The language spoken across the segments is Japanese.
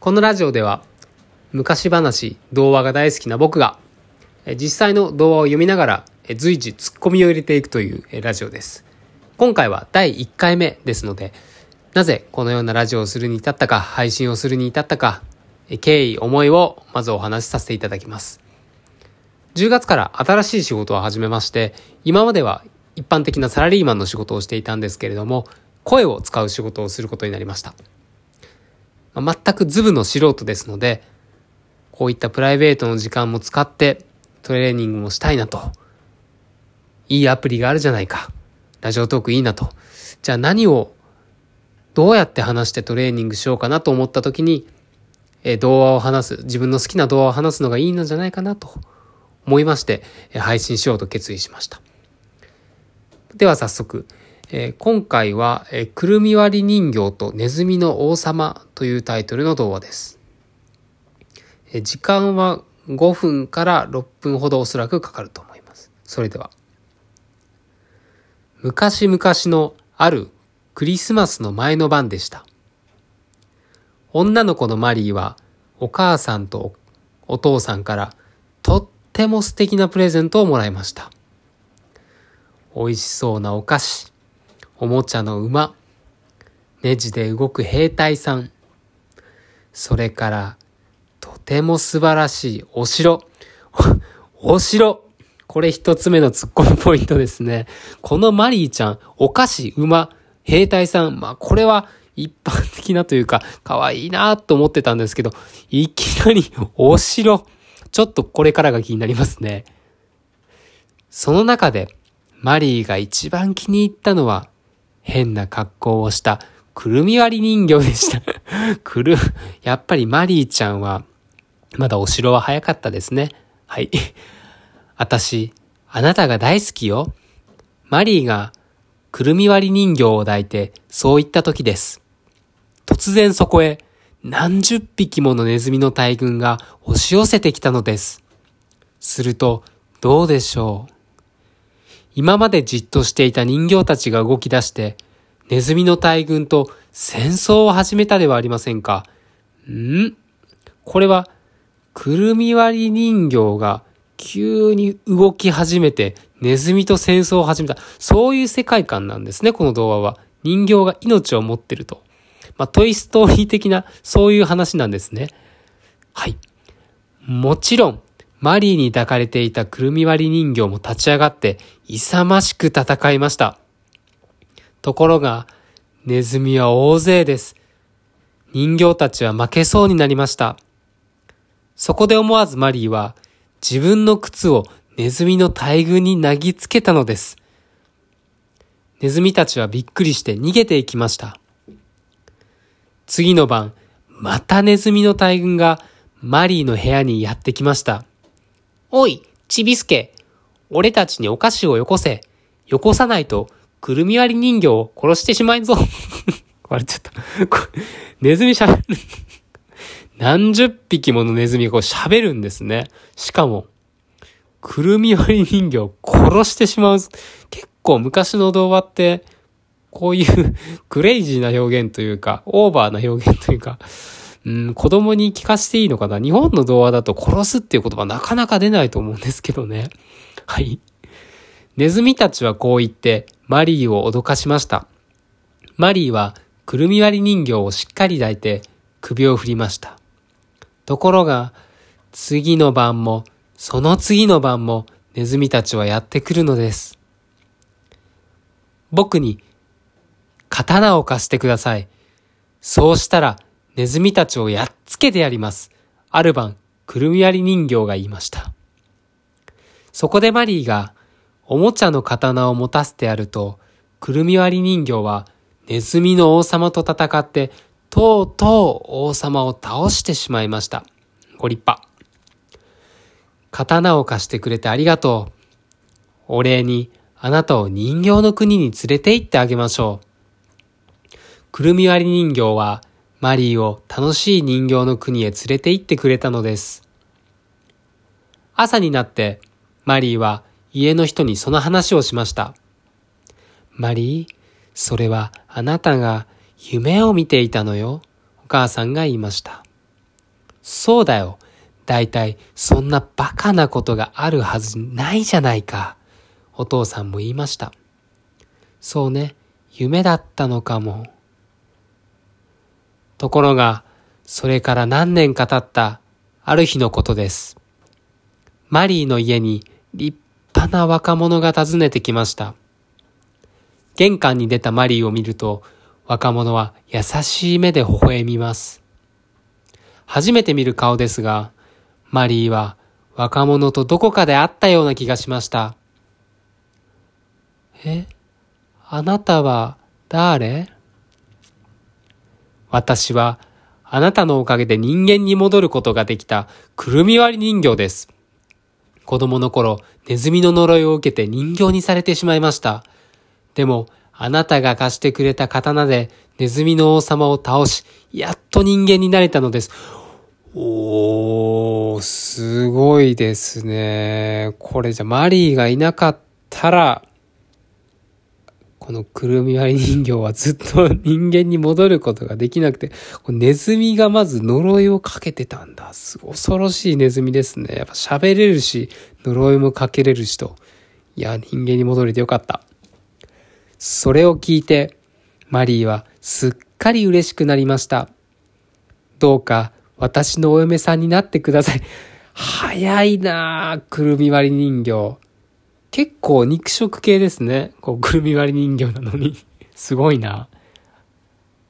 このラジオでは昔話、童話が大好きな僕が実際の童話を読みながら随時ツッコミを入れていくというラジオです。今回は第1回目ですので、なぜこのようなラジオをするに至ったか、配信をするに至ったか、経緯、思いをまずお話しさせていただきます。10月から新しい仕事を始めまして、今までは一般的なサラリーマンの仕事をしていたんですけれども、声を使う仕事をすることになりました。まあ、全くズブの素人ですので、こういったプライベートの時間も使ってトレーニングもしたいなと。いいアプリがあるじゃないか。ラジオトークいいなと。じゃあ何をどうやって話してトレーニングしようかなと思った時に、え動画を話す、自分の好きな動画を話すのがいいのじゃないかなと思いまして、え配信しようと決意しました。では早速、えー、今回は、えー、くるみ割り人形とネズミの王様というタイトルの動画です。えー、時間は5分から6分ほどおそらくかかると思います。それでは。昔々のあるクリスマスの前の晩でした。女の子のマリーはお母さんとお父さんからとっても素敵なプレゼントをもらいました。美味しそうなお菓子、おもちゃの馬、ネジで動く兵隊さん、それから、とても素晴らしいお城。お城これ一つ目の突っ込むポイントですね。このマリーちゃん、お菓子、馬、兵隊さん、まあこれは一般的なというか、可愛いなと思ってたんですけど、いきなりお城。ちょっとこれからが気になりますね。その中で、マリーが一番気に入ったのは、変な格好をしたくるみ割り人形でした くる、やっぱりマリーちゃんは、まだお城は早かったですね。はい。あたし、あなたが大好きよ。マリーが、くるみ割り人形を抱いて、そう言った時です。突然そこへ、何十匹ものネズミの大群が押し寄せてきたのです。すると、どうでしょう。今までじっとしていた人形たちが動き出して、ネズミの大群と戦争を始めたではありませんか？ん？これは、くるみ割り人形が急に動き始めて、ネズミと戦争を始めた。そういう世界観なんですね、この童話は。人形が命を持ってると。まあ、トイストーリー的な、そういう話なんですね。はい。もちろん、マリーに抱かれていたくるみ割り人形も立ち上がって勇ましく戦いました。ところが、ネズミは大勢です。人形たちは負けそうになりました。そこで思わずマリーは自分の靴をネズミの大群に投げつけたのです。ネズミたちはびっくりして逃げていきました。次の晩、またネズミの大群がマリーの部屋にやってきました。おい、ちびすけ。俺たちにお菓子をよこせ。よこさないと、くるみ割り人形を殺してしまいぞ。割れちゃった。ネズミ喋る。何十匹ものネズミがこう喋るんですね。しかも、くるみ割り人形を殺してしまう。結構昔の童話って、こういう クレイジーな表現というか、オーバーな表現というか、うん、子供に聞かせていいのかな？日本の童話だと殺すっていう言葉なかなか出ないと思うんですけどね。はい。ネズミたちはこう言ってマリーを脅かしました。マリーはくるみ割り人形をしっかり抱いて首を振りました。ところが、次の晩も、その次の晩もネズミたちはやってくるのです。僕に刀を貸してください。そうしたらネズミたちをやっつけてやります。ある晩、くるみ割り人形が言いました。そこでマリーが、おもちゃの刀を持たせてやると、くるみ割り人形は、ネズミの王様と戦って、とうとう王様を倒してしまいました。ご立派。刀を貸してくれてありがとう。お礼に、あなたを人形の国に連れて行ってあげましょう。くるみ割り人形は、マリーを楽しい人形の国へ連れて行ってくれたのです。朝になってマリーは家の人にその話をしました。マリー、それはあなたが夢を見ていたのよ。お母さんが言いました。そうだよ。だいたいそんなバカなことがあるはずないじゃないか。お父さんも言いました。そうね、夢だったのかも。ところが、それから何年か経ったある日のことです。マリーの家に立派な若者が訪ねてきました。玄関に出たマリーを見ると、若者は優しい目で微笑みます。初めて見る顔ですが、マリーは若者とどこかで会ったような気がしました。え？あなたは誰？私はあなたのおかげで人間に戻ることができたくるみ割り人形です。子供の頃、ネズミの呪いを受けて人形にされてしまいました。でも、あなたが貸してくれた刀でネズミの王様を倒し、やっと人間になれたのです。おー、すごいですね。これじゃマリーがいなかったら、このくるみ割り人形はずっと人間に戻ることができなくて、ネズミがまず呪いをかけてたんだ。す恐ろしいネズミですね。やっぱ喋れるし、呪いもかけれるしと。いや、人間に戻れてよかった。それを聞いて、マリーはすっかり嬉しくなりました。どうか私のお嫁さんになってください。早いなぁ、くるみ割り人形。結構肉食系ですね。こう、くるみ割り人形なのに。すごいな。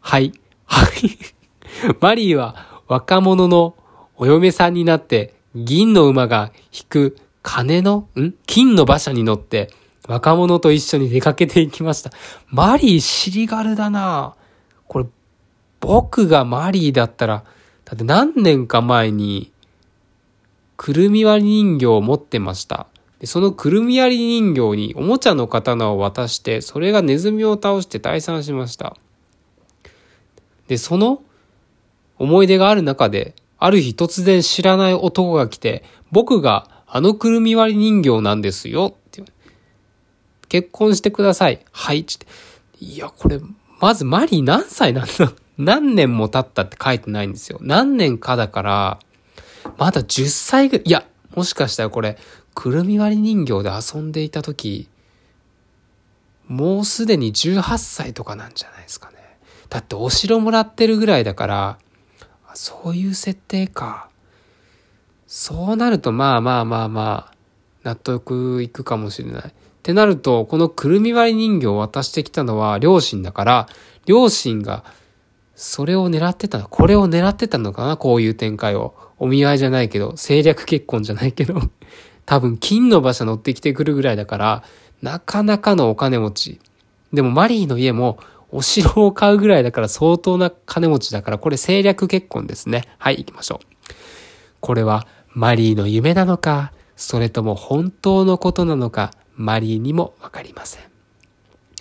はい。はい。マリーは若者のお嫁さんになって銀の馬が引く金の、ん？金の馬車に乗って若者と一緒に出かけていきました。マリー尻軽だなこれ、僕がマリーだったら、だって何年か前に、くるみ割り人形を持ってました。でそのくるみ割り人形におもちゃの刀を渡して、それがネズミを倒して退散しました。で、その思い出がある中で、ある日突然知らない男が来て、僕があのくるみ割り人形なんですよって結婚してください。はい。って。いや、これ、まずマリー何歳なんだ？何年も経ったって書いてないんですよ。何年かだから、まだ10歳ぐらい、いや、もしかしたらこれ、くるみ割り人形で遊んでいた時、もうすでに18歳とかなんじゃないですかね。だってお城もらってるぐらいだから、そういう設定か。そうなるとまあまあまあまあ、納得いくかもしれない。ってなると、このくるみ割り人形を渡してきたのは両親だから、両親がそれを狙ってた、これを狙ってたのかなこういう展開を。お見合いじゃないけど、政略結婚じゃないけど、多分金の馬車乗ってきてくるぐらいだから、なかなかのお金持ち。でもマリーの家もお城を買うぐらいだから相当な金持ちだから、これ政略結婚ですね。はい、行きましょう。これはマリーの夢なのか、それとも本当のことなのか、マリーにもわかりません。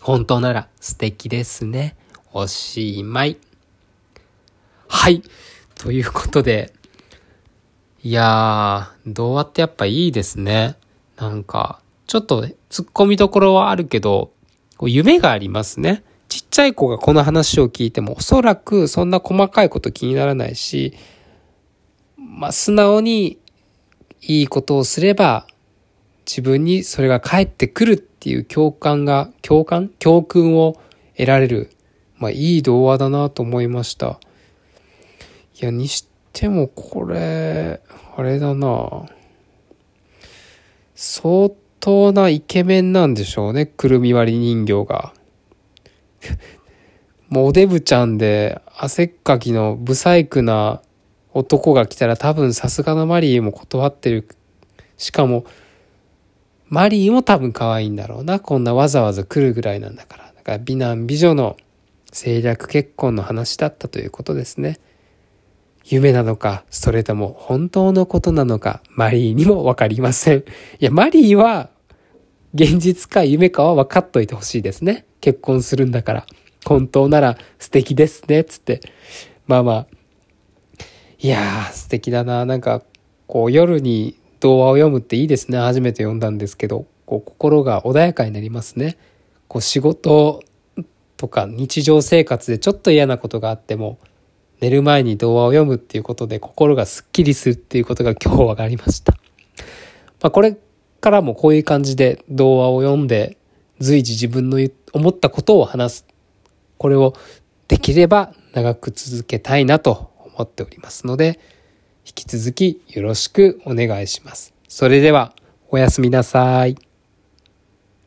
本当なら素敵ですね。おしまい。はい。ということで、いやー、童話ってやっぱいいですね。なんか、ちょっと突っ込みどころはあるけど、夢がありますね。ちっちゃい子がこの話を聞いてもおそらくそんな細かいこと気にならないし、まあ、素直にいいことをすれば自分にそれが返ってくるっていう共感が、共感？教訓を得られる。まあ、いい童話だなと思いました。いや、にしてもこれ、あれだな相当なイケメンなんでしょうね、くるみ割り人形が。もうおデブちゃんで汗っかきのブサイクな男が来たら多分さすがのマリーも断ってる。しかも、マリーも多分可愛いんだろうな。こんなわざわざ来るぐらいなんだから。だから美男美女の政略結婚の話だったということですね。夢なのか、それとも本当のことなのか、マリーにもわかりません。いや、マリーは、現実か夢かは分かっといてほしいですね。結婚するんだから。本当なら素敵ですね、つって。まあまあ。いやー、素敵だな。なんか、こう夜に童話を読むっていいですね。初めて読んだんですけど、こう心が穏やかになりますね。こう仕事とか日常生活でちょっと嫌なことがあっても、寝る前に童話を読むっていうことで心がスッキリするっていうことが今日分かりました。まあこれからもこういう感じで童話を読んで随時自分の思ったことを話す。これをできれば長く続けたいなと思っておりますので、引き続きよろしくお願いします。それではおやすみなさい。